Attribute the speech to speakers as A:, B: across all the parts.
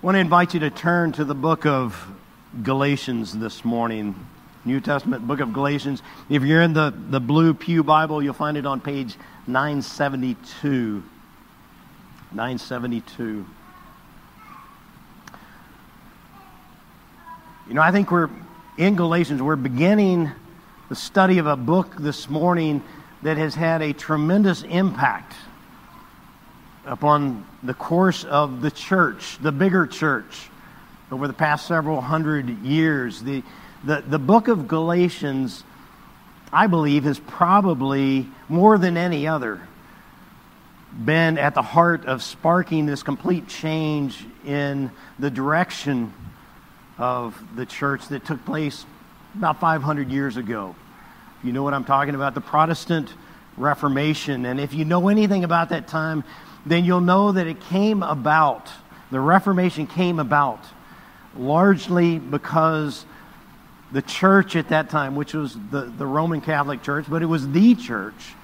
A: I want to invite you to turn to the book of Galatians this morning. New Testament book of Galatians. If you're in the, the blue Pew Bible, you'll find it on page 972. 972. You know, I think we're in Galatians, we're beginning the study of a book this morning that has had a tremendous impact upon the course of the church, the bigger church, over the past several hundred years. The, the, the book of Galatians, I believe, has probably, more than any other, been at the heart of sparking this complete change in the direction of the church that took place about 500 years ago. You know what I'm talking about? The Protestant Reformation. And if you know anything about that time, then you'll know that it came about, the Reformation came about largely because the church at that time, which was the, the Roman Catholic Church, but it was the church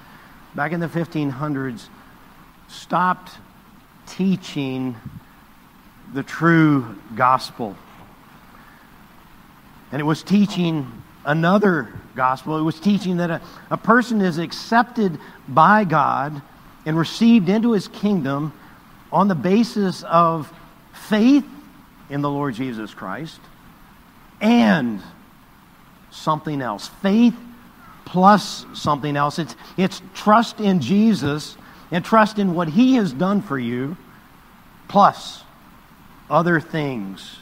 A: back in the 1500s, stopped teaching the true gospel. And it was teaching another gospel. It was teaching that a, a person is accepted by God and received into his kingdom on the basis of faith in the Lord Jesus Christ and something else. Faith plus something else. It's, it's trust in Jesus and trust in what he has done for you plus other things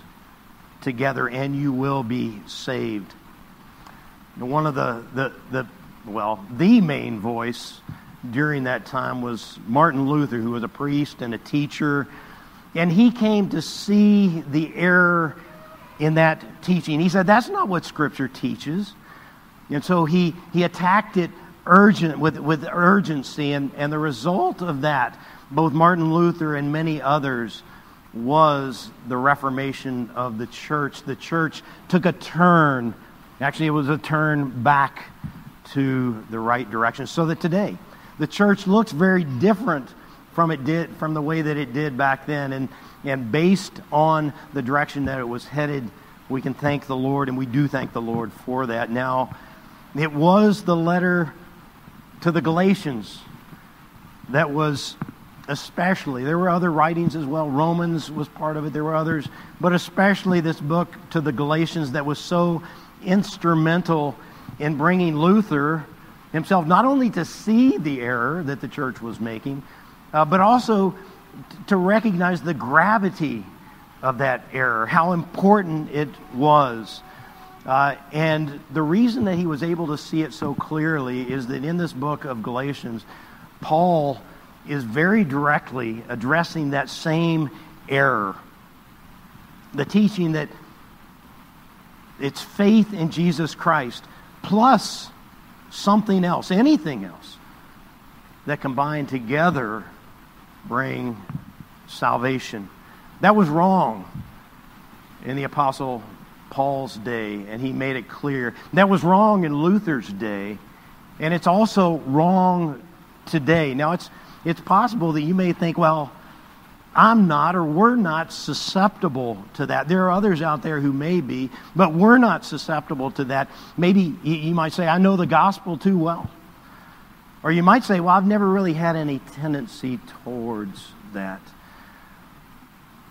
A: together, and you will be saved. One of the, the, the well, the main voice during that time was Martin Luther, who was a priest and a teacher. And he came to see the error in that teaching. He said, That's not what Scripture teaches. And so he, he attacked it urgent, with, with urgency. And, and the result of that, both Martin Luther and many others, was the reformation of the church. The church took a turn. Actually, it was a turn back to the right direction. So that today, the church looks very different from it did from the way that it did back then. And and based on the direction that it was headed we can thank the Lord and we do thank the Lord for that. Now it was the letter to the Galatians that was especially there were other writings as well. Romans was part of it there were others. But especially this book to the Galatians that was so instrumental in bringing Luther himself not only to see the error that the church was making, uh, but also to recognize the gravity of that error, how important it was. Uh, and the reason that he was able to see it so clearly is that in this book of Galatians, Paul is very directly addressing that same error. The teaching that it's faith in Jesus Christ plus something else, anything else, that combined together bring salvation. That was wrong in the Apostle Paul's day, and he made it clear. That was wrong in Luther's day, and it's also wrong today. Now, it's, it's possible that you may think, well, I'm not, or we're not susceptible to that. There are others out there who may be, but we're not susceptible to that. Maybe you might say, I know the gospel too well. Or you might say, well, I've never really had any tendency towards that.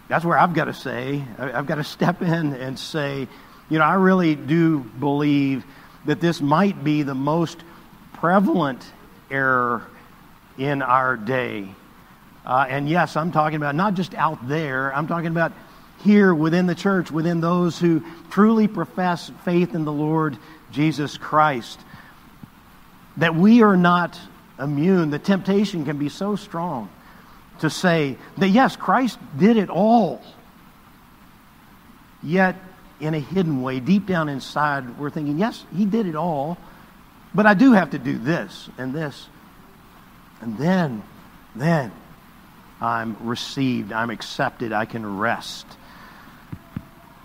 A: That's where I've got to say, I've got to step in and say, you know, I really do believe that this might be the most prevalent error in our day uh, and yes, I'm talking about not just out there, I'm talking about here within the church, within those who truly profess faith in the Lord Jesus Christ. That we are not immune. The temptation can be so strong to say that yes, Christ did it all. Yet, in a hidden way, deep down inside, we're thinking, yes, he did it all, but I do have to do this and this. And then, then, I'm received, I'm accepted, I can rest.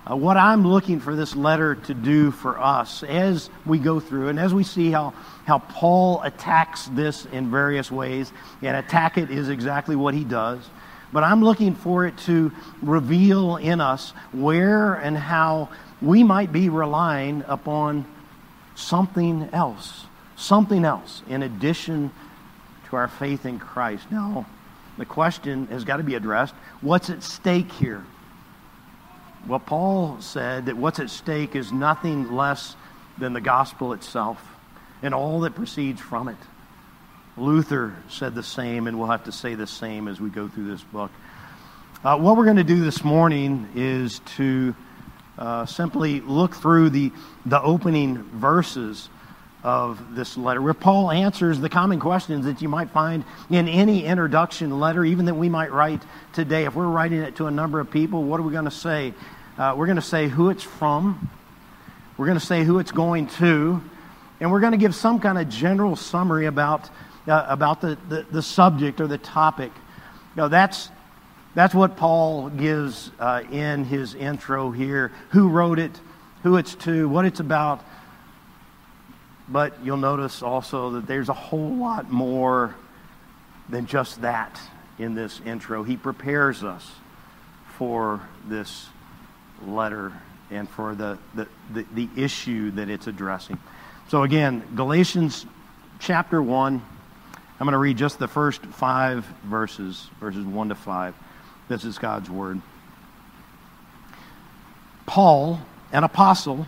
A: Uh, what I'm looking for this letter to do for us as we go through and as we see how, how Paul attacks this in various ways, and attack it is exactly what he does. but I'm looking for it to reveal in us where and how we might be relying upon something else, something else in addition to our faith in Christ. Now, the question has got to be addressed what's at stake here? Well, Paul said that what's at stake is nothing less than the gospel itself and all that proceeds from it. Luther said the same, and we'll have to say the same as we go through this book. Uh, what we're going to do this morning is to uh, simply look through the, the opening verses of this letter, where Paul answers the common questions that you might find in any introduction letter, even that we might write today. If we're writing it to a number of people, what are we going to say? Uh, we're going to say who it's from, we're going to say who it's going to, and we're going to give some kind of general summary about, uh, about the, the, the, subject or the topic. You know, that's, that's what Paul gives uh, in his intro here who wrote it, who it's to, what it's about but you'll notice also that there's a whole lot more than just that in this intro. He prepares us for this letter and for the, the, the, the, issue that it's addressing. So, again, Galatians chapter 1. I'm going to read just the first five verses, verses 1 to 5. This is God's Word. Paul, an apostle,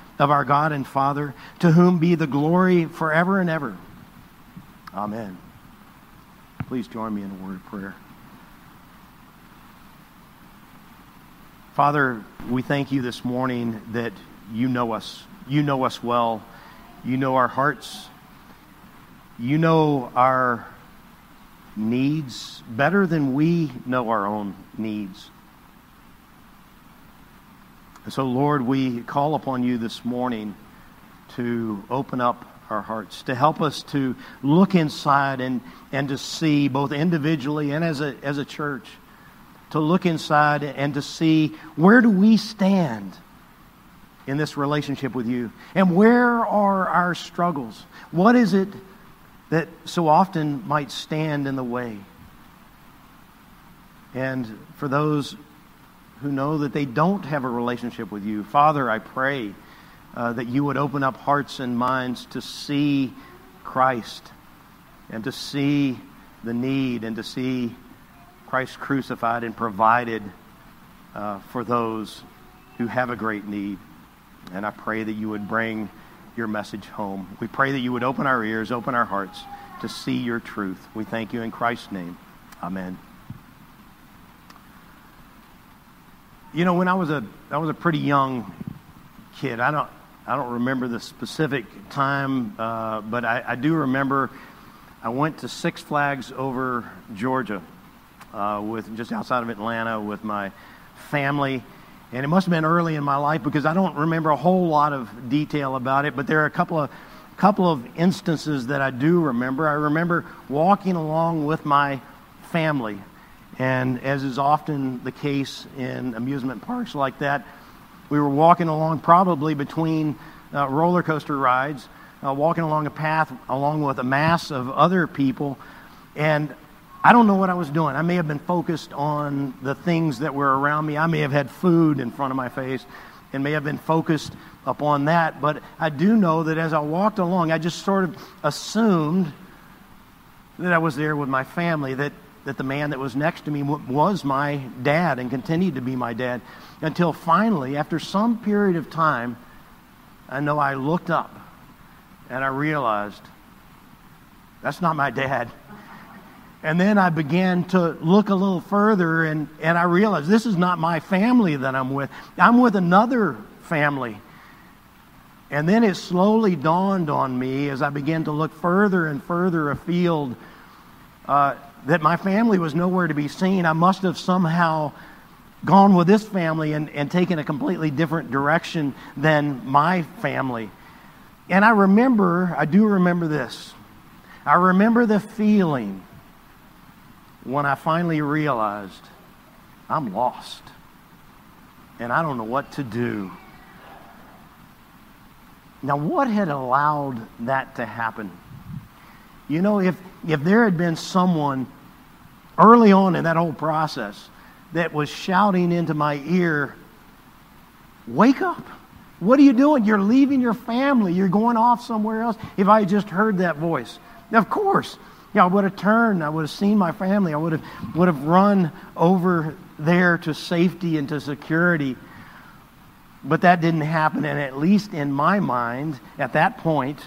A: of our God and Father, to whom be the glory forever and ever. Amen. Please join me in a word of prayer. Father, we thank you this morning that you know us. You know us well. You know our hearts. You know our needs better than we know our own needs. And so, Lord, we call upon you this morning to open up our hearts, to help us to look inside and, and to see, both individually and as a, as a church, to look inside and to see where do we stand in this relationship with you? And where are our struggles? What is it that so often might stand in the way? And for those who know that they don't have a relationship with you. Father, I pray uh, that you would open up hearts and minds to see Christ and to see the need and to see Christ crucified and provided uh, for those who have a great need. And I pray that you would bring your message home. We pray that you would open our ears, open our hearts to see your truth. We thank you in Christ's name. Amen. You know, when I was a I was a pretty young kid. I don't I don't remember the specific time, uh, but I, I, do remember I went to Six Flags over Georgia, uh, with just outside of Atlanta with my family, and it must have been early in my life because I don't remember a whole lot of detail about it. But there are a couple of couple of instances that I do remember. I remember walking along with my family and as is often the case in amusement parks like that, we were walking along probably between uh, roller coaster rides, uh, walking along a path along with a mass of other people. And I don't know what I was doing. I may have been focused on the things that were around me. I may have had food in front of my face and may have been focused upon that. But I do know that as I walked along, I just sort of assumed that I was there with my family, that that the man that was next to me was my dad and continued to be my dad until finally, after some period of time, I know I looked up and I realized that's not my dad. And then I began to look a little further and, and I realized this is not my family that I'm with. I'm with another family. And then it slowly dawned on me as I began to look further and further afield uh, that my family was nowhere to be seen. I must have somehow gone with this family and, and taken a completely different direction than my family. And I remember, I do remember this. I remember the feeling when I finally realized I'm lost and I don't know what to do. Now, what had allowed that to happen? You know, if, if there had been someone early on in that whole process that was shouting into my ear, Wake up. What are you doing? You're leaving your family. You're going off somewhere else. If I had just heard that voice, of course, yeah, I would have turned. I would have seen my family. I would have, would have run over there to safety and to security. But that didn't happen. And at least in my mind, at that point,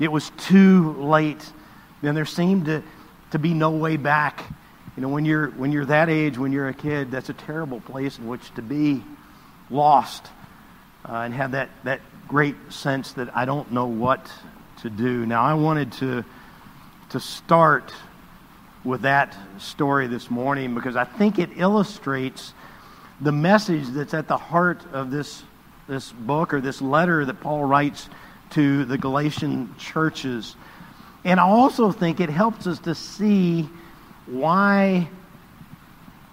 A: it was too late. And there seemed to, to be no way back. You know, when you're, when you're that age, when you're a kid, that's a terrible place in which to be lost uh, and have that, that great sense that I don't know what to do. Now, I wanted to, to start with that story this morning because I think it illustrates the message that's at the heart of this, this book or this letter that Paul writes to the Galatian churches. And I also think it helps us to see why,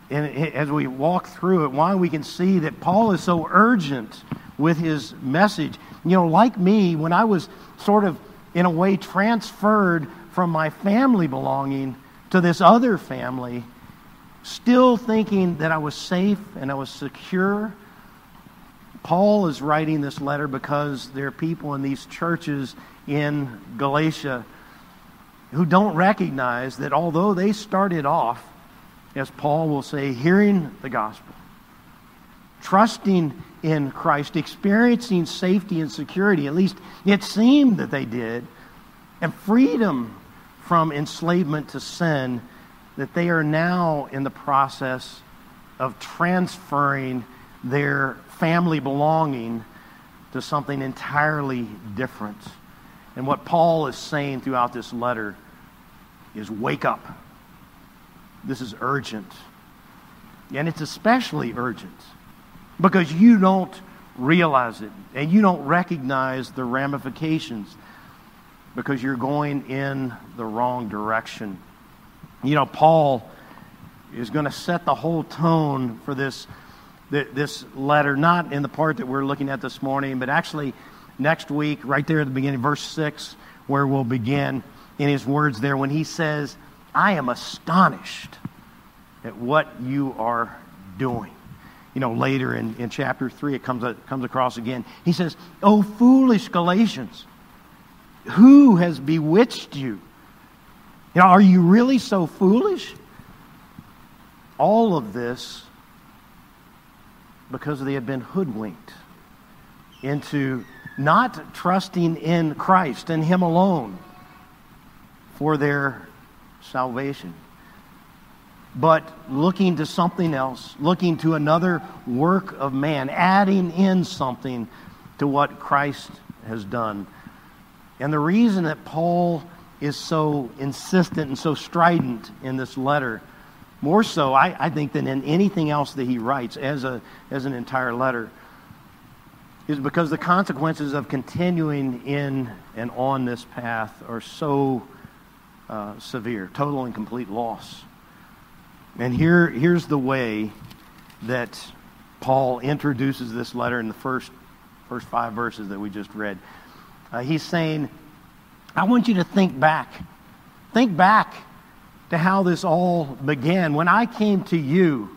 A: and as we walk through it, why we can see that Paul is so urgent with his message. You know, like me, when I was sort of, in a way, transferred from my family belonging to this other family, still thinking that I was safe and I was secure. Paul is writing this letter because there are people in these churches in Galatia who don't recognize that although they started off, as Paul will say, hearing the gospel, trusting in Christ, experiencing safety and security, at least it seemed that they did, and freedom from enslavement to sin, that they are now in the process of transferring their family belonging to something entirely different. And what Paul is saying throughout this letter is wake up. This is urgent. And it's especially urgent because you don't realize it and you don't recognize the ramifications because you're going in the wrong direction. You know, Paul is going to set the whole tone for this, this letter, not in the part that we're looking at this morning, but actually next week, right there at the beginning, verse 6, where we'll begin in his words there when he says, I am astonished at what you are doing you know, later in, in chapter 3, it comes, it comes across again. He says, Oh, foolish Galatians, who has bewitched you? You know, are you really so foolish? All of this because they had been hoodwinked into not trusting in Christ and Him alone for their salvation but looking to something else, looking to another work of man, adding in something to what Christ has done. And the reason that Paul is so insistent and so strident in this letter, more so, I, I think, than in anything else that he writes as, a, as an entire letter, is because the consequences of continuing in and on this path are so uh, severe total and complete loss. And here, here's the way that Paul introduces this letter in the first, first five verses that we just read. Uh, he's saying, I want you to think back. Think back to how this all began. When I came to you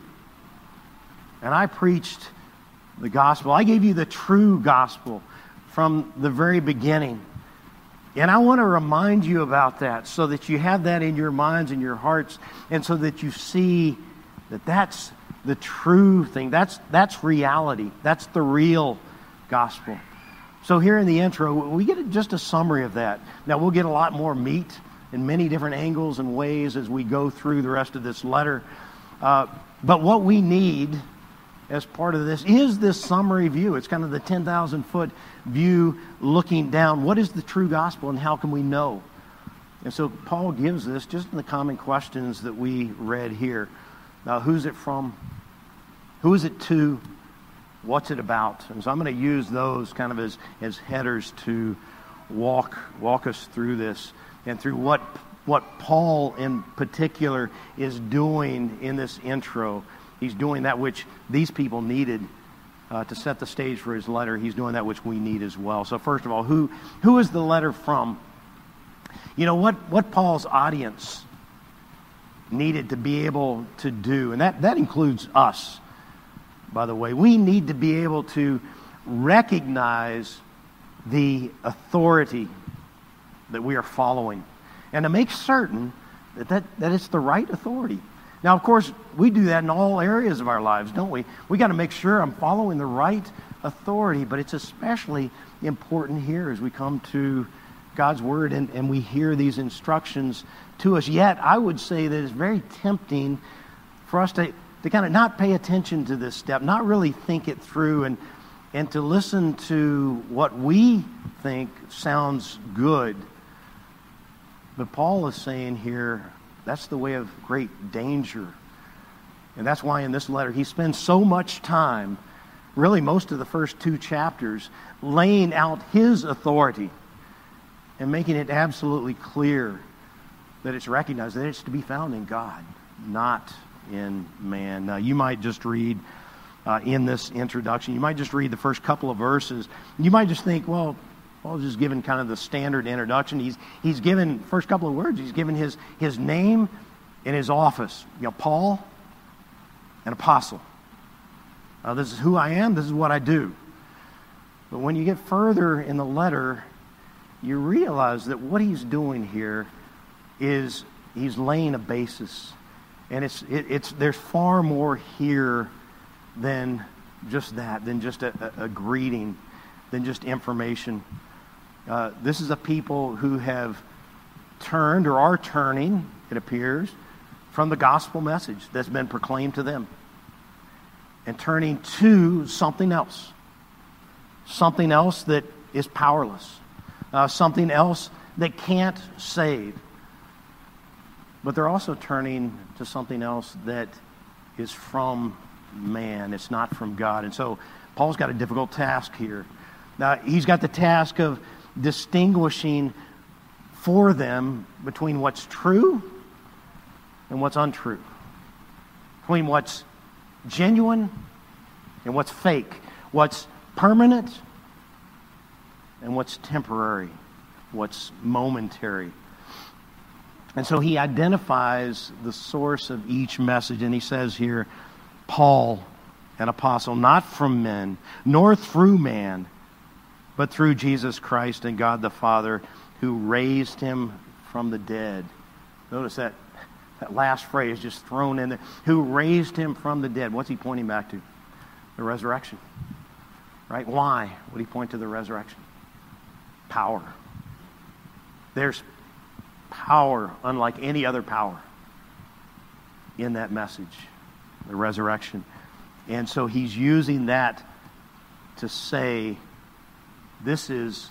A: and I preached the gospel, I gave you the true gospel from the very beginning. And I want to remind you about that so that you have that in your minds and your hearts, and so that you see that that's the true thing. That's, that's reality. That's the real gospel. So, here in the intro, we get just a summary of that. Now, we'll get a lot more meat in many different angles and ways as we go through the rest of this letter. Uh, but what we need as part of this is this summary view. It's kind of the 10,000 foot view looking down. What is the true gospel and how can we know And so Paul gives this just in the common questions that we read here. Now, who's it from? Who is it to? What's it about? And so I'm going to use those kind of as, as headers to walk, walk us through this and through what, what Paul in particular is doing in this intro. He's doing that which these people needed uh, to set the stage for his letter. He's doing that which we need as well. So, first of all, who, who is the letter from? You know, what, what Paul's audience needed to be able to do, and that, that includes us, by the way. We need to be able to recognize the authority that we are following and to make certain that, that, that it's the right authority. Now, of course, we do that in all areas of our lives, don't we? We got to make sure I'm following the right authority, but it's especially important here as we come to God's Word and, and we hear these instructions to us. Yet, I would say that it's very tempting for us to, to kind of not pay attention to this step, not really think it through, and, and to listen to what we think sounds good. But Paul is saying here that's the way of great danger. And that's why in this letter he spends so much time, really most of the first two chapters, laying out his authority and making it absolutely clear that it's recognized that it's to be found in God, not in man. Now, you might just read uh, in this introduction, you might just read the first couple of verses. You might just think, well, Paul's just given kind of the standard introduction. He's, he's given, first couple of words, he's given his, his name and his office. You know, Paul, an apostle. Uh, this is who I am, this is what I do. But when you get further in the letter, you realize that what he's doing here is he's laying a basis. And it's, it, it's, there's far more here than just that, than just a, a, a greeting, than just information. Uh, this is a people who have turned or are turning, it appears, from the gospel message that's been proclaimed to them and turning to something else. Something else that is powerless uh, something else that can't save. But they're also turning to something else that is from man, it's not from God. And so Paul's got a difficult task here. Now, he's got the task of distinguishing for them between what's true and what's untrue, between what's genuine and what's fake, what's permanent and what's temporary, what's momentary. And so he identifies the source of each message, and he says here, Paul, an apostle, not from men, nor through man, but through Jesus Christ and God the Father, who raised him from the dead. Notice that, that last phrase just thrown in there. Who raised him from the dead. What's he pointing back to? The resurrection. Right? Why would he point to the resurrection? power. There's power unlike any other power in that message, the resurrection. And so he's using that to say, this is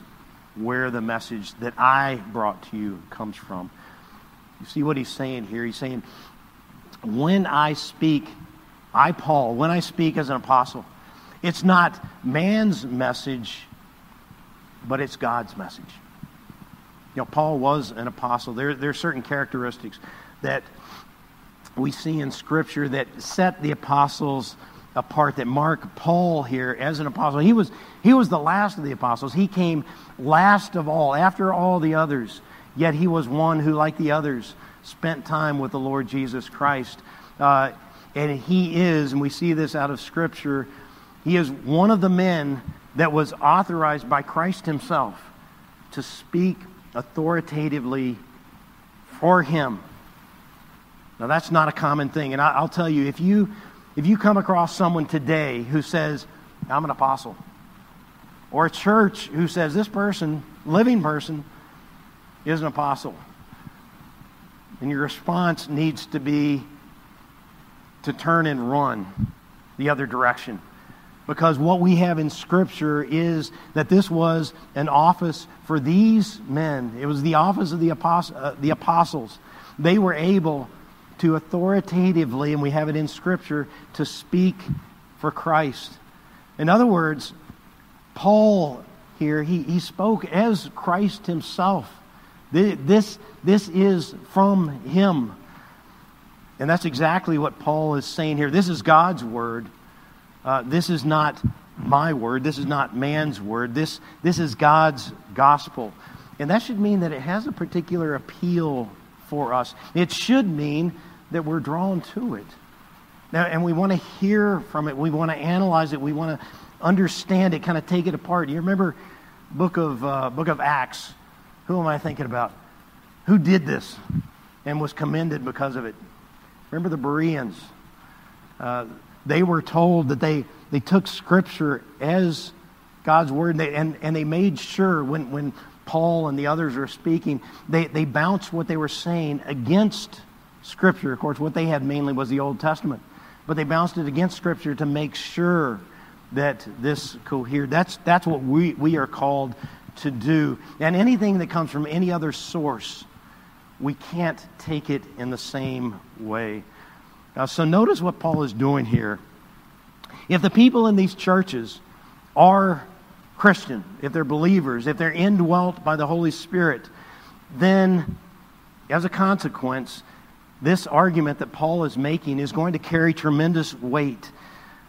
A: where the message that I brought to you comes from. You see what he's saying here? He's saying, when I speak, I, Paul, when I speak as an apostle, it's not man's message but it's God's message. You know, Paul was an apostle. There, there are certain characteristics that we see in Scripture that set the apostles apart, that mark Paul here as an apostle. He was, he was the last of the apostles. He came last of all, after all the others, yet he was one who, like the others, spent time with the Lord Jesus Christ. Uh, and he is, and we see this out of Scripture, he is one of the men that was authorized by Christ Himself to speak authoritatively for Him. Now, that's not a common thing. And I'll tell you, if you, if you come across someone today who says, I'm an apostle, or a church who says this person, living person, is an apostle, and your response needs to be to turn and run the other direction because what we have in Scripture is that this was an office for these men. It was the office of the, uh, the apostles. They were able to authoritatively, and we have it in Scripture, to speak for Christ. In other words, Paul here, he, he spoke as Christ himself. This, this is from him. And that's exactly what Paul is saying here. This is God's word. Uh, this is not my word. This is not man's word. This, this is God's gospel. And that should mean that it has a particular appeal for us. It should mean that we're drawn to it. Now, and we want to hear from it. We want to analyze it. We want to understand it, kind of take it apart. You remember book of, uh, book of Acts? Who am I thinking about? Who did this and was commended because of it? Remember the Bereans? Uh, they were told that they, they took Scripture as God's Word, and they, and, and they made sure when, when Paul and the others are speaking, they, they bounced what they were saying against Scripture. Of course, what they had mainly was the Old Testament, but they bounced it against Scripture to make sure that this cohered. That's, that's what we, we are called to do. And anything that comes from any other source, we can't take it in the same way. Uh, so notice what Paul is doing here. If the people in these churches are Christian, if they're believers, if they're indwelt by the Holy Spirit, then as a consequence, this argument that Paul is making is going to carry tremendous weight.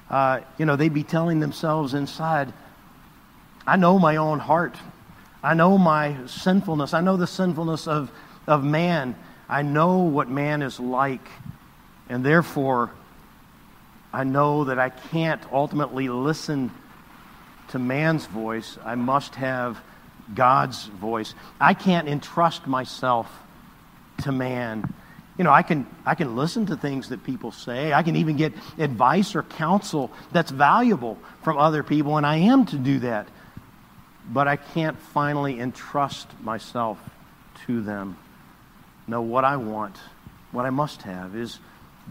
A: Uh, you know, they'd be telling themselves inside, I know my own heart. I know my sinfulness. I know the sinfulness of, of man. I know what man is like. And therefore, I know that I can't ultimately listen to man's voice. I must have God's voice. I can't entrust myself to man. You know, I can, I can listen to things that people say. I can even get advice or counsel that's valuable from other people, and I am to do that. But I can't finally entrust myself to them. No, what I want, what I must have is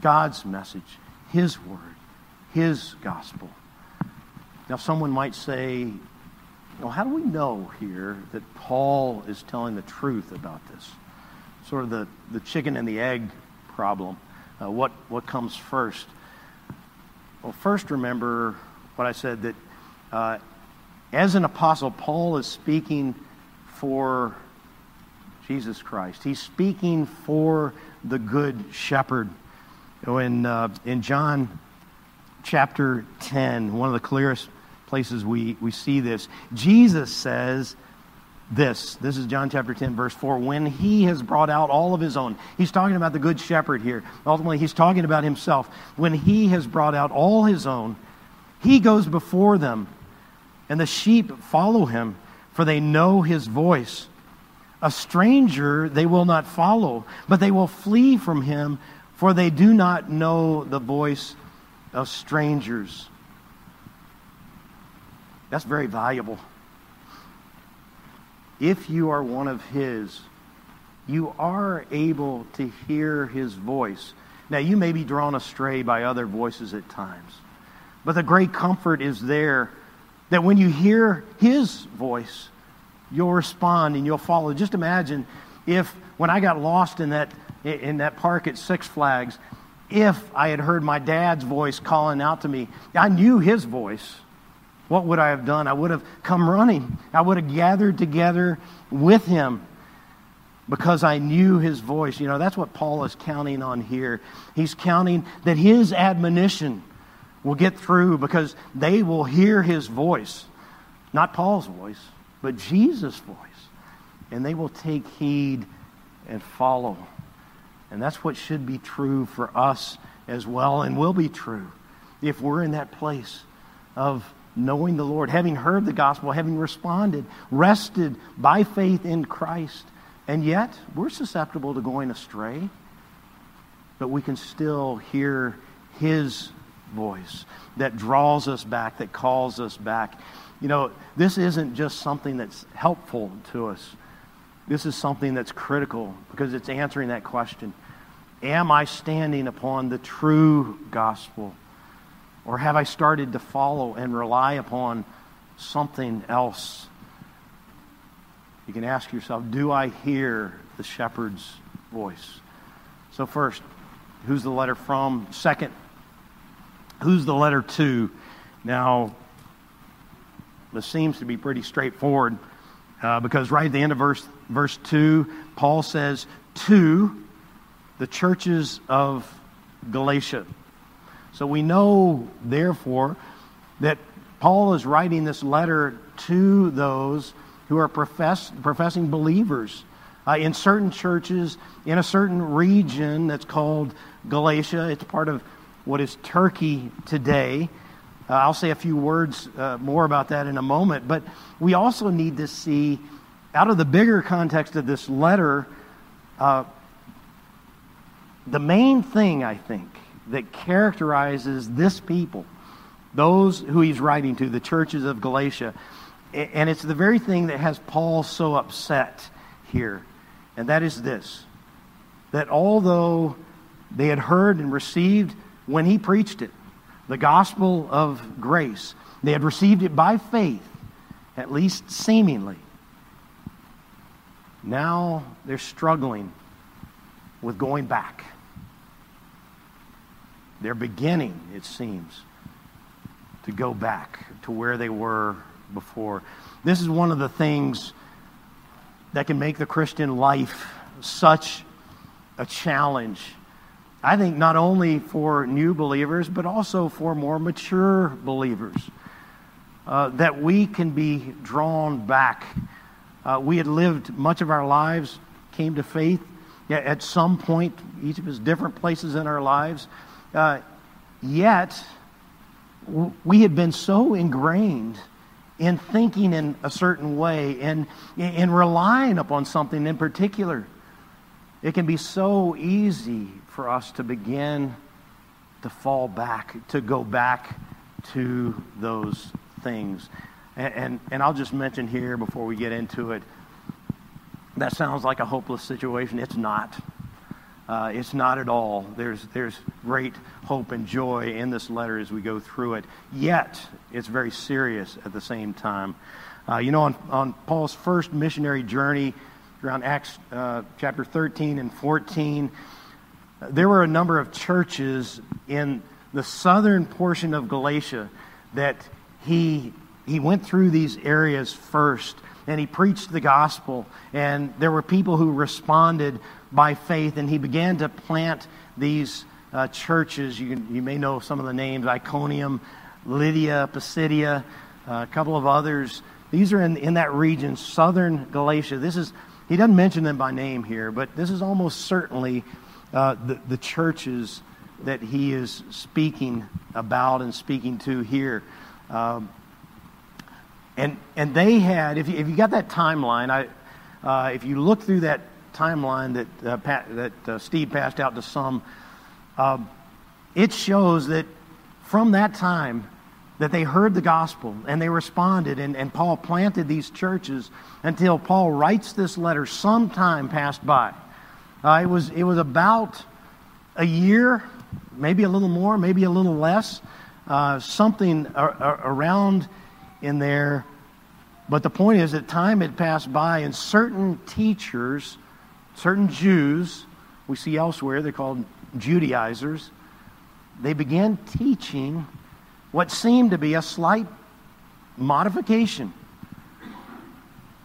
A: God's message, His word, His gospel. Now, someone might say, well, how do we know here that Paul is telling the truth about this? Sort of the, the chicken and the egg problem. Uh, what, what comes first? Well, first remember what I said that uh, as an apostle, Paul is speaking for Jesus Christ. He's speaking for the good shepherd. In, uh, in John chapter 10, one of the clearest places we, we see this, Jesus says this. This is John chapter 10, verse 4. When he has brought out all of his own, he's talking about the good shepherd here. Ultimately, he's talking about himself. When he has brought out all his own, he goes before them, and the sheep follow him, for they know his voice. A stranger they will not follow, but they will flee from him for they do not know the voice of strangers. That's very valuable. If you are one of His, you are able to hear His voice. Now, you may be drawn astray by other voices at times, but the great comfort is there that when you hear His voice, you'll respond and you'll follow. Just imagine if, when I got lost in that in that park at Six Flags, if I had heard my dad's voice calling out to me, I knew his voice. What would I have done? I would have come running. I would have gathered together with him because I knew his voice. You know, that's what Paul is counting on here. He's counting that his admonition will get through because they will hear his voice. Not Paul's voice, but Jesus' voice. And they will take heed and follow. And that's what should be true for us as well and will be true if we're in that place of knowing the Lord, having heard the gospel, having responded, rested by faith in Christ. And yet, we're susceptible to going astray, but we can still hear His voice that draws us back, that calls us back. You know, this isn't just something that's helpful to us. This is something that's critical because it's answering that question Am I standing upon the true gospel? Or have I started to follow and rely upon something else? You can ask yourself, do I hear the shepherd's voice? So, first, who's the letter from? Second, who's the letter to? Now, this seems to be pretty straightforward uh, because right at the end of verse, verse 2, Paul says, To the churches of Galatia. So we know, therefore, that Paul is writing this letter to those who are profess, professing believers uh, in certain churches in a certain region that's called Galatia. It's part of what is Turkey today. Uh, I'll say a few words uh, more about that in a moment. But we also need to see, out of the bigger context of this letter, uh, the main thing, I think, that characterizes this people, those who he's writing to, the churches of Galatia, and it's the very thing that has Paul so upset here, and that is this that although they had heard and received when he preached it, the gospel of grace. They had received it by faith, at least seemingly. Now they're struggling with going back. They're beginning, it seems, to go back to where they were before. This is one of the things that can make the Christian life such a challenge I think not only for new believers, but also for more mature believers, uh, that we can be drawn back. Uh, we had lived much of our lives, came to faith at some point, each of us different places in our lives. Uh, yet, we had been so ingrained in thinking in a certain way and in relying upon something in particular. It can be so easy for us to begin to fall back, to go back to those things. And, and, and, I'll just mention here before we get into it that sounds like a hopeless situation. It's not. Uh, it's not at all. There's, there's great hope and joy in this letter as we go through it. Yet, it's very serious at the same time. Uh, you know, on, on Paul's first missionary journey, around Acts uh, chapter 13 and 14, there were a number of churches in the southern portion of Galatia that he, he went through these areas first and he preached the gospel. And there were people who responded by faith, and he began to plant these uh, churches. You, you may know some of the names Iconium, Lydia, Pisidia, uh, a couple of others. These are in, in that region, southern Galatia. This is, he doesn't mention them by name here, but this is almost certainly uh, the, the churches that he is speaking about and speaking to here. Um, and, and they had, if you, if you got that timeline, I, uh, if you look through that timeline that, uh, Pat, that uh, Steve passed out to some, um, it shows that from that time that they heard the gospel and they responded, and, and Paul planted these churches until Paul writes this letter, some time passed by. Uh, it, was, it was about a year, maybe a little more, maybe a little less, uh, something around in there. But the point is that time had passed by, and certain teachers, certain Jews, we see elsewhere, they're called Judaizers, they began teaching what seemed to be a slight modification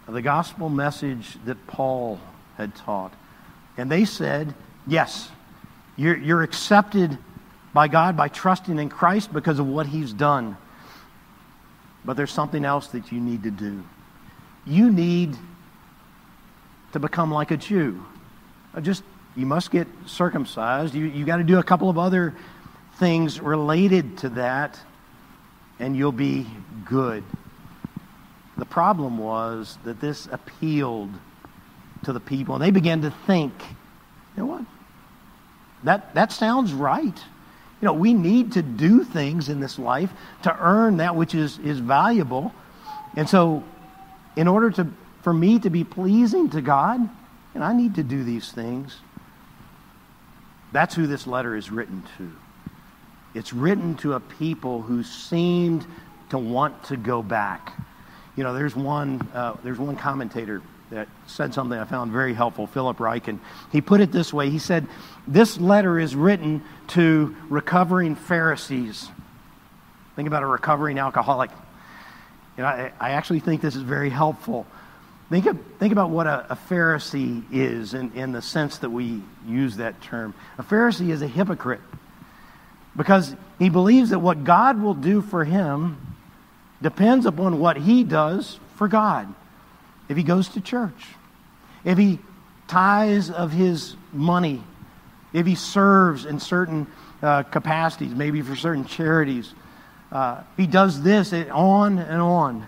A: of the gospel message that Paul had taught. And they said, Yes, you're, you're accepted by God by trusting in Christ because of what He's done. But there's something else that you need to do. You need to become like a Jew. Uh, just, you must get circumcised. You, you got to do a couple of other things related to that, and you'll be good. The problem was that this appealed to the people. And they began to think, you know what? That, that sounds right. You know, we need to do things in this life to earn that which is, is valuable. And so, in order to, for me to be pleasing to God, and I need to do these things. That's who this letter is written to. It's written to a people who seemed to want to go back. You know, there's one, uh, there's one commentator that said something I found very helpful, Philip Ryken. He put it this way He said, This letter is written to recovering Pharisees. Think about a recovering alcoholic. You know, I, I actually think this is very helpful. Think, of, think about what a, a Pharisee is in, in the sense that we use that term. A Pharisee is a hypocrite because he believes that what God will do for him depends upon what he does for God. If he goes to church, if he tithes of his money, if he serves in certain uh, capacities, maybe for certain charities, uh, he does this and on and on,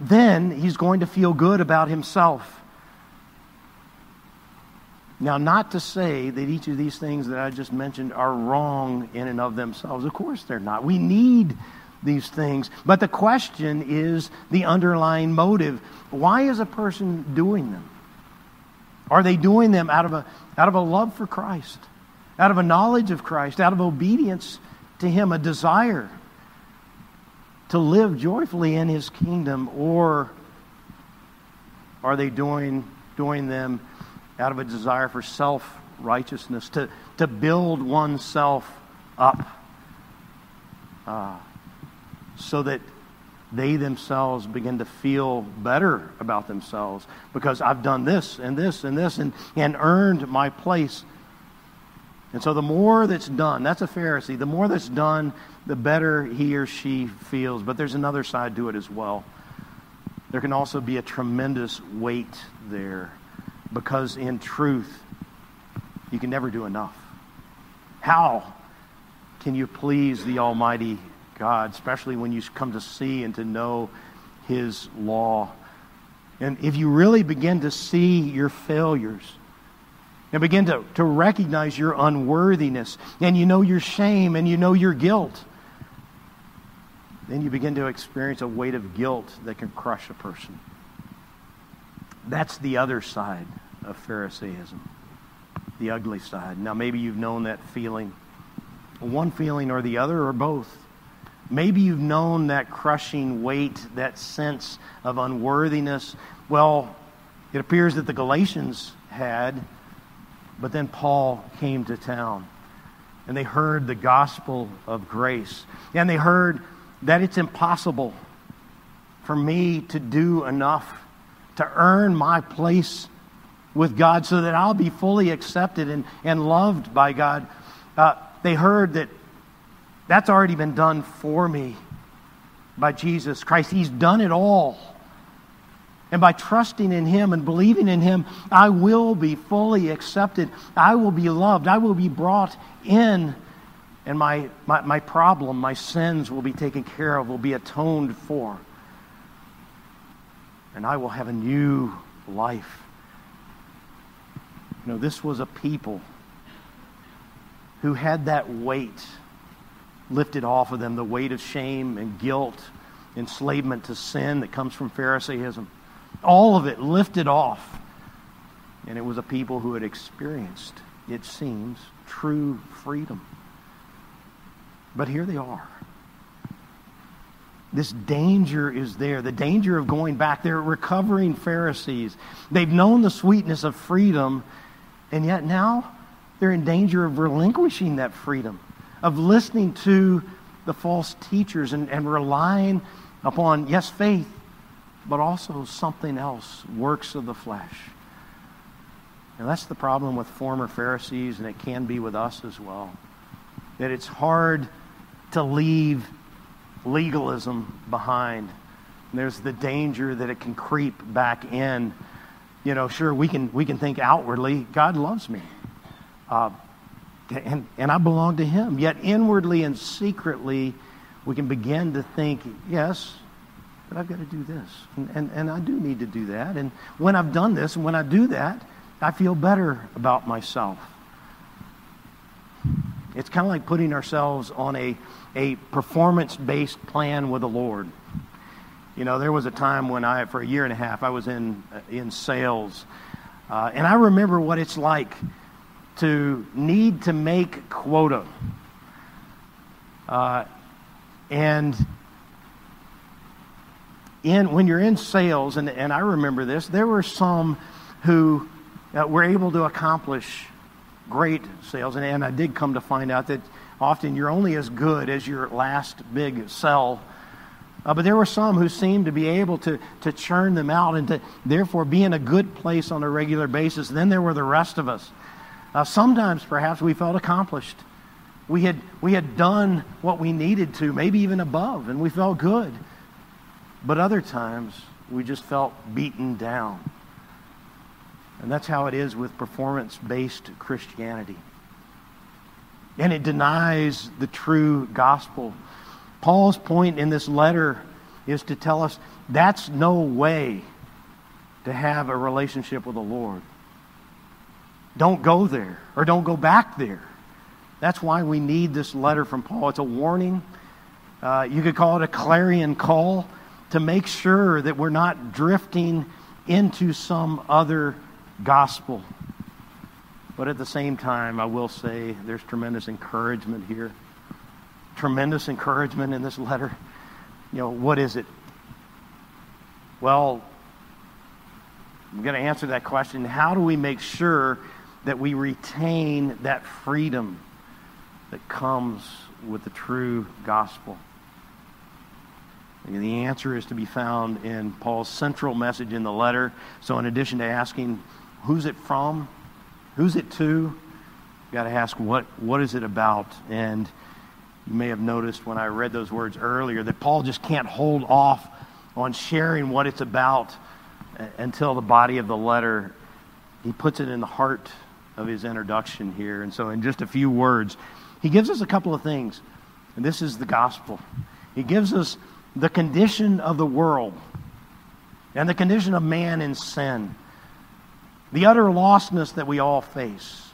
A: then he's going to feel good about himself. Now, not to say that each of these things that I just mentioned are wrong in and of themselves. Of course, they're not. We need these things. But the question is the underlying motive. Why is a person doing them? Are they doing them out of a, out of a love for Christ, out of a knowledge of Christ, out of obedience to Him, a desire to live joyfully in His kingdom? Or are they doing, doing them out of a desire for self righteousness, to, to build oneself up uh, so that they themselves begin to feel better about themselves because I've done this and this and this and, and earned my place. And so the more that's done, that's a Pharisee, the more that's done, the better he or she feels. But there's another side to it as well. There can also be a tremendous weight there because in truth, you can never do enough. How can you please the Almighty God, especially when you come to see and to know His law? And if you really begin to see your failures, and begin to, to recognize your unworthiness, and you know your shame, and you know your guilt, then you begin to experience a weight of guilt that can crush a person. That's the other side of Pharisaism, the ugly side. Now, maybe you've known that feeling, one feeling or the other, or both. Maybe you've known that crushing weight, that sense of unworthiness. Well, it appears that the Galatians had, but then Paul came to town and they heard the gospel of grace. And they heard that it's impossible for me to do enough to earn my place with God so that I'll be fully accepted and, and loved by God. Uh, they heard that that's already been done for me by Jesus Christ. He's done it all. And by trusting in Him and believing in Him, I will be fully accepted. I will be loved. I will be brought in. And my, my, my problem, my sins will be taken care of, will be atoned for and I will have a new life. You know, this was a people who had that weight lifted off of them the weight of shame and guilt, enslavement to sin that comes from Pharisaism. All of it lifted off. And it was a people who had experienced, it seems, true freedom. But here they are this danger is there the danger of going back. They're recovering Pharisees. They've known the sweetness of freedom, and yet now they're in danger of relinquishing that freedom, of listening to the false teachers and, and relying upon, yes, faith, but also something else, works of the flesh. And that's the problem with former Pharisees, and it can be with us as well. That it's hard to leave legalism behind. And there's the danger that it can creep back in. You know, sure, we can, we can think outwardly, God loves me. Uh, and, and I belong to Him. Yet inwardly and secretly, we can begin to think, yes, but I've got to do this. And, and, and I do need to do that. And when I've done this and when I do that, I feel better about myself. It's kind of like putting ourselves on a, a performance based plan with the Lord. You know, there was a time when I, for a year and a half, I was in, in sales. Uh, and I remember what it's like to need to make quota. Uh, and in, when you're in sales, and, and I remember this, there were some who uh, were able to accomplish great sales. And, and I did come to find out that often you're only as good as your last big sell. Uh, but there were some who seemed to be able to, to churn them out and to therefore be in a good place on a regular basis. Then there were the rest of us. Uh, sometimes perhaps we felt accomplished. We had, we had done what we needed to, maybe even above, and we felt good. But other times, we just felt beaten down. And that's how it is with performance based Christianity. And it denies the true gospel. Paul's point in this letter is to tell us that's no way to have a relationship with the Lord. Don't go there or don't go back there. That's why we need this letter from Paul. It's a warning. Uh, you could call it a clarion call to make sure that we're not drifting into some other gospel. But at the same time, I will say there's tremendous encouragement here. Tremendous encouragement in this letter. You know, what is it? Well, I'm going to answer that question. How do we make sure that we retain that freedom that comes with the true gospel? And the answer is to be found in Paul's central message in the letter. So, in addition to asking, who's it from? Who's it to? You've got to ask, what, what is it about? And you may have noticed when I read those words earlier that Paul just can't hold off on sharing what it's about until the body of the letter. He puts it in the heart of his introduction here. And so, in just a few words, he gives us a couple of things. And this is the gospel. He gives us the condition of the world and the condition of man in sin, the utter lostness that we all face.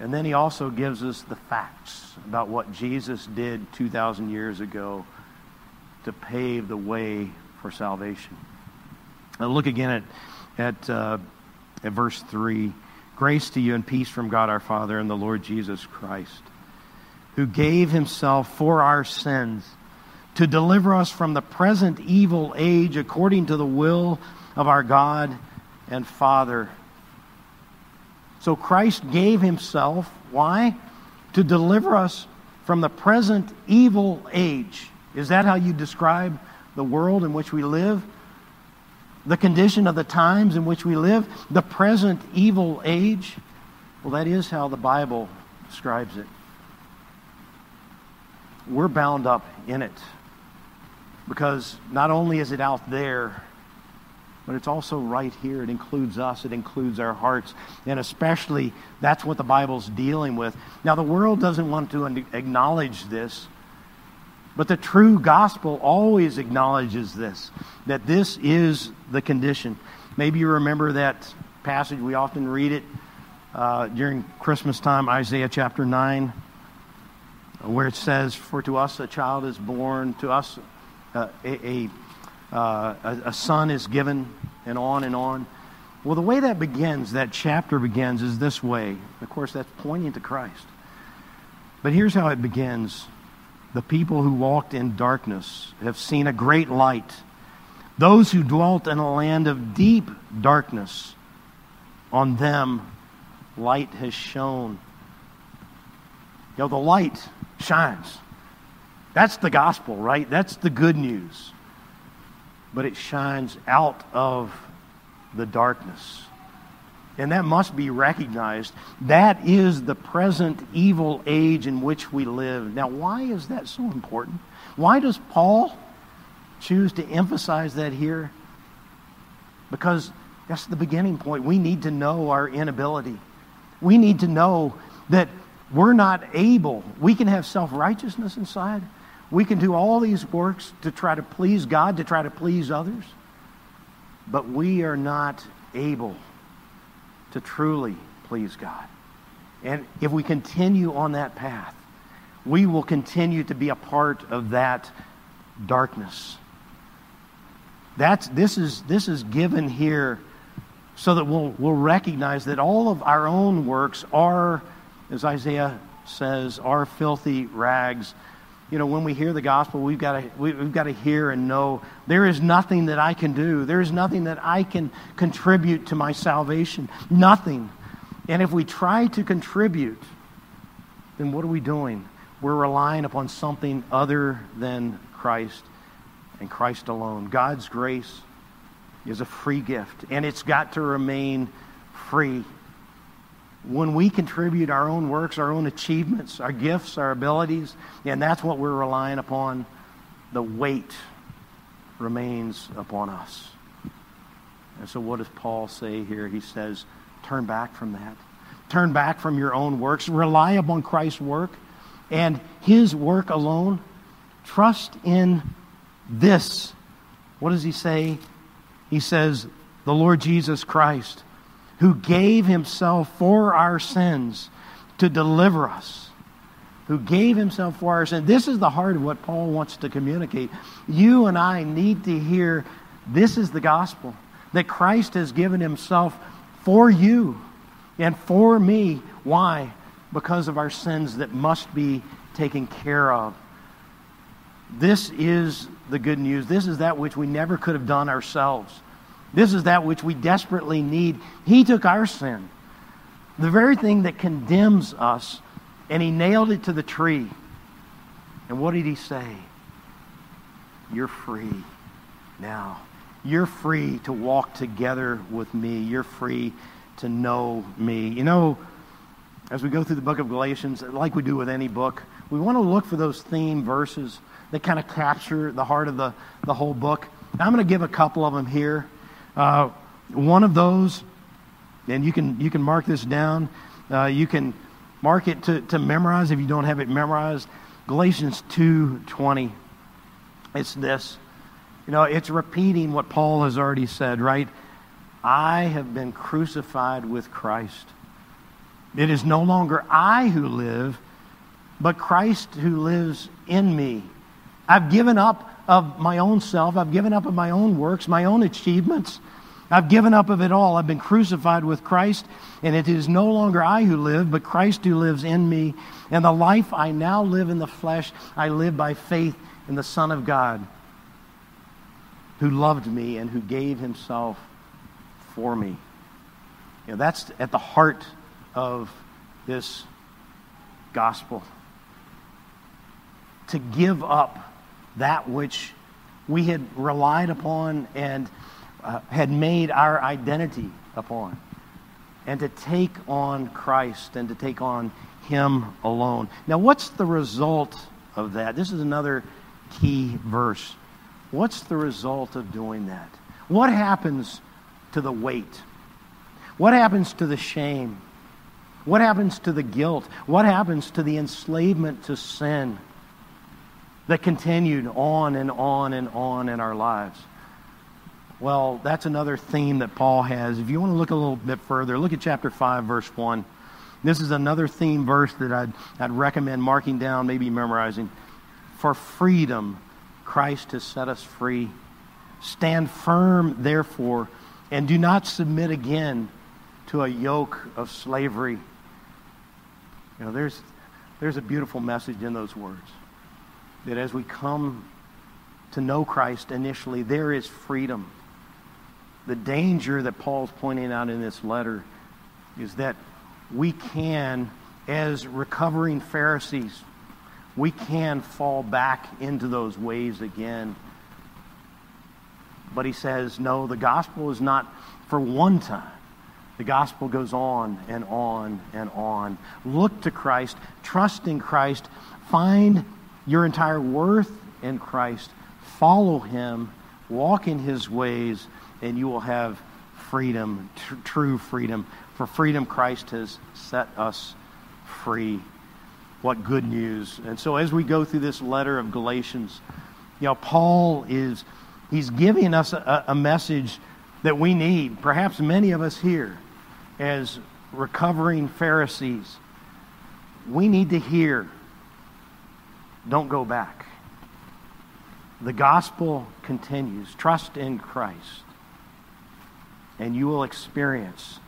A: And then he also gives us the facts about what Jesus did 2,000 years ago to pave the way for salvation. Now look again at, at, uh, at verse 3. Grace to you and peace from God our Father and the Lord Jesus Christ, who gave himself for our sins to deliver us from the present evil age according to the will of our God and Father. So Christ gave himself. Why? To deliver us from the present evil age. Is that how you describe the world in which we live? The condition of the times in which we live? The present evil age? Well, that is how the Bible describes it. We're bound up in it because not only is it out there, but it's also right here. It includes us, it includes our hearts. And especially, that's what the Bible's dealing with. Now, the world doesn't want to acknowledge this, but the true gospel always acknowledges this that this is the condition. Maybe you remember that passage, we often read it uh, during Christmas time, Isaiah chapter 9, where it says, For to us a child is born, to us uh, a, a, uh, a son is given, and on and on. Well, the way that begins, that chapter begins, is this way. Of course, that's pointing to Christ. But here's how it begins The people who walked in darkness have seen a great light. Those who dwelt in a land of deep darkness, on them light has shone. You know, the light shines. That's the gospel, right? That's the good news. But it shines out of the darkness. And that must be recognized. That is the present evil age in which we live. Now, why is that so important? Why does Paul choose to emphasize that here? Because that's the beginning point. We need to know our inability. We need to know that we're not able. We can have self righteousness inside, we can do all these works to try to please God, to try to please others, but we are not able to truly please God. And if we continue on that path, we will continue to be a part of that darkness. That's, this, is, this is given here so that we'll, we'll recognize that all of our own works are, as Isaiah says, are filthy rags you know, when we hear the gospel, we've got to, we, we've got to hear and know there is nothing that I can do. There is nothing that I can contribute to my salvation. Nothing. And if we try to contribute, then what are we doing? We're relying upon something other than Christ and Christ alone. God's grace is a free gift, and it's got to remain free when we contribute our own works, our own achievements, our gifts, our abilities, and that's what we're relying upon, the weight remains upon us. And so, what does Paul say here? He says, turn back from that. Turn back from your own works. Rely upon Christ's work and his work alone. Trust in this. What does he say? He says, the Lord Jesus Christ who gave himself for our sins to deliver us. Who gave himself for our sins. This is the heart of what Paul wants to communicate. You and I need to hear this is the gospel that Christ has given himself for you and for me. Why? Because of our sins that must be taken care of. This is the good news. This is that which we never could have done ourselves. This is that which we desperately need. He took our sin, the very thing that condemns us, and He nailed it to the tree. And what did He say? You're free now. You're free to walk together with me. You're free to know me. You know, as we go through the book of Galatians, like we do with any book, we want to look for those theme verses that kind of capture the heart of the, the whole book. I'm going to give a couple of them here. Uh, one of those, and you can, you can mark this down. Uh, you can mark it to, to memorize if you don't have it memorized. Galatians 2.20. It's this. You know, it's repeating what Paul has already said, right? I have been crucified with Christ. It is no longer I who live, but Christ who lives in me. I've given up of my own self. I've given up of my own works, my own achievements. I've given up of it all. I've been crucified with Christ, and it is no longer I who live, but Christ who lives in me. And the life I now live in the flesh, I live by faith in the Son of God, who loved me and who gave himself for me. You know, that's at the heart of this gospel. To give up that which we had relied upon and uh, had made our identity upon, and to take on Christ and to take on Him alone. Now, what's the result of that? This is another key verse. What's the result of doing that? What happens to the weight? What happens to the shame? What happens to the guilt? What happens to the enslavement to sin? That continued on and on and on in our lives. Well, that's another theme that Paul has. If you want to look a little bit further, look at chapter 5, verse 1. This is another theme verse that I'd, I'd recommend marking down, maybe memorizing. For freedom, Christ has set us free. Stand firm, therefore, and do not submit again to a yoke of slavery. You know, there's, there's a beautiful message in those words that as we come to know Christ initially, there is freedom. The danger that Paul's pointing out in this letter is that we can, as recovering Pharisees, we can fall back into those ways again. But he says, no, the gospel is not for one time. The gospel goes on and on and on. Look to Christ, trust in Christ, find your entire worth in Christ. Follow him, walk in his ways, and you will have freedom, tr- true freedom. For freedom, Christ has set us free. What good news. And so as we go through this letter of Galatians, you know, Paul is he's giving us a, a message that we need, perhaps many of us here, as recovering Pharisees. We need to hear don't go back. The gospel continues. Trust in Christ, and you will experience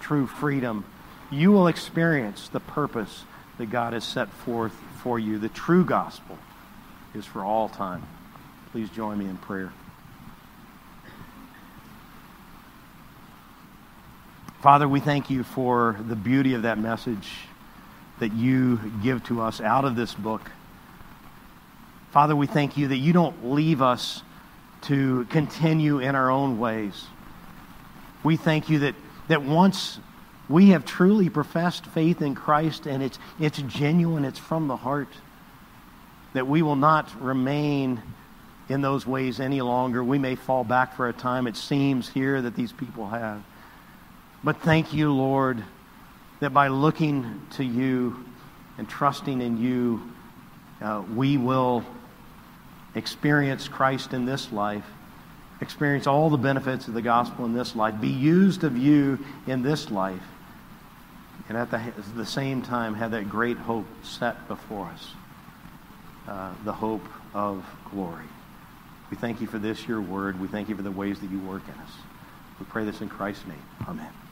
A: true freedom. You will experience the purpose that God has set forth for you, the true gospel is for all time. Please join me in prayer. Father, we thank you for the beauty of that message that you give to us out of this book. Father, we thank you that you don't leave us to continue in our own ways. We thank you that, that once we have truly professed faith in Christ and it's, it's genuine, it's from the heart, that we will not remain in those ways any longer. We may fall back for a time, it seems here that these people have. But thank you, Lord, that by looking to you and trusting in you, uh, we will experience Christ in this life, experience all the benefits of the gospel in this life, be used of you in this life, and at the, the same time have that great hope set before us uh, the hope of glory. We thank you for this, your word. We thank you for the ways that you work in us. We pray this in Christ's name. Amen.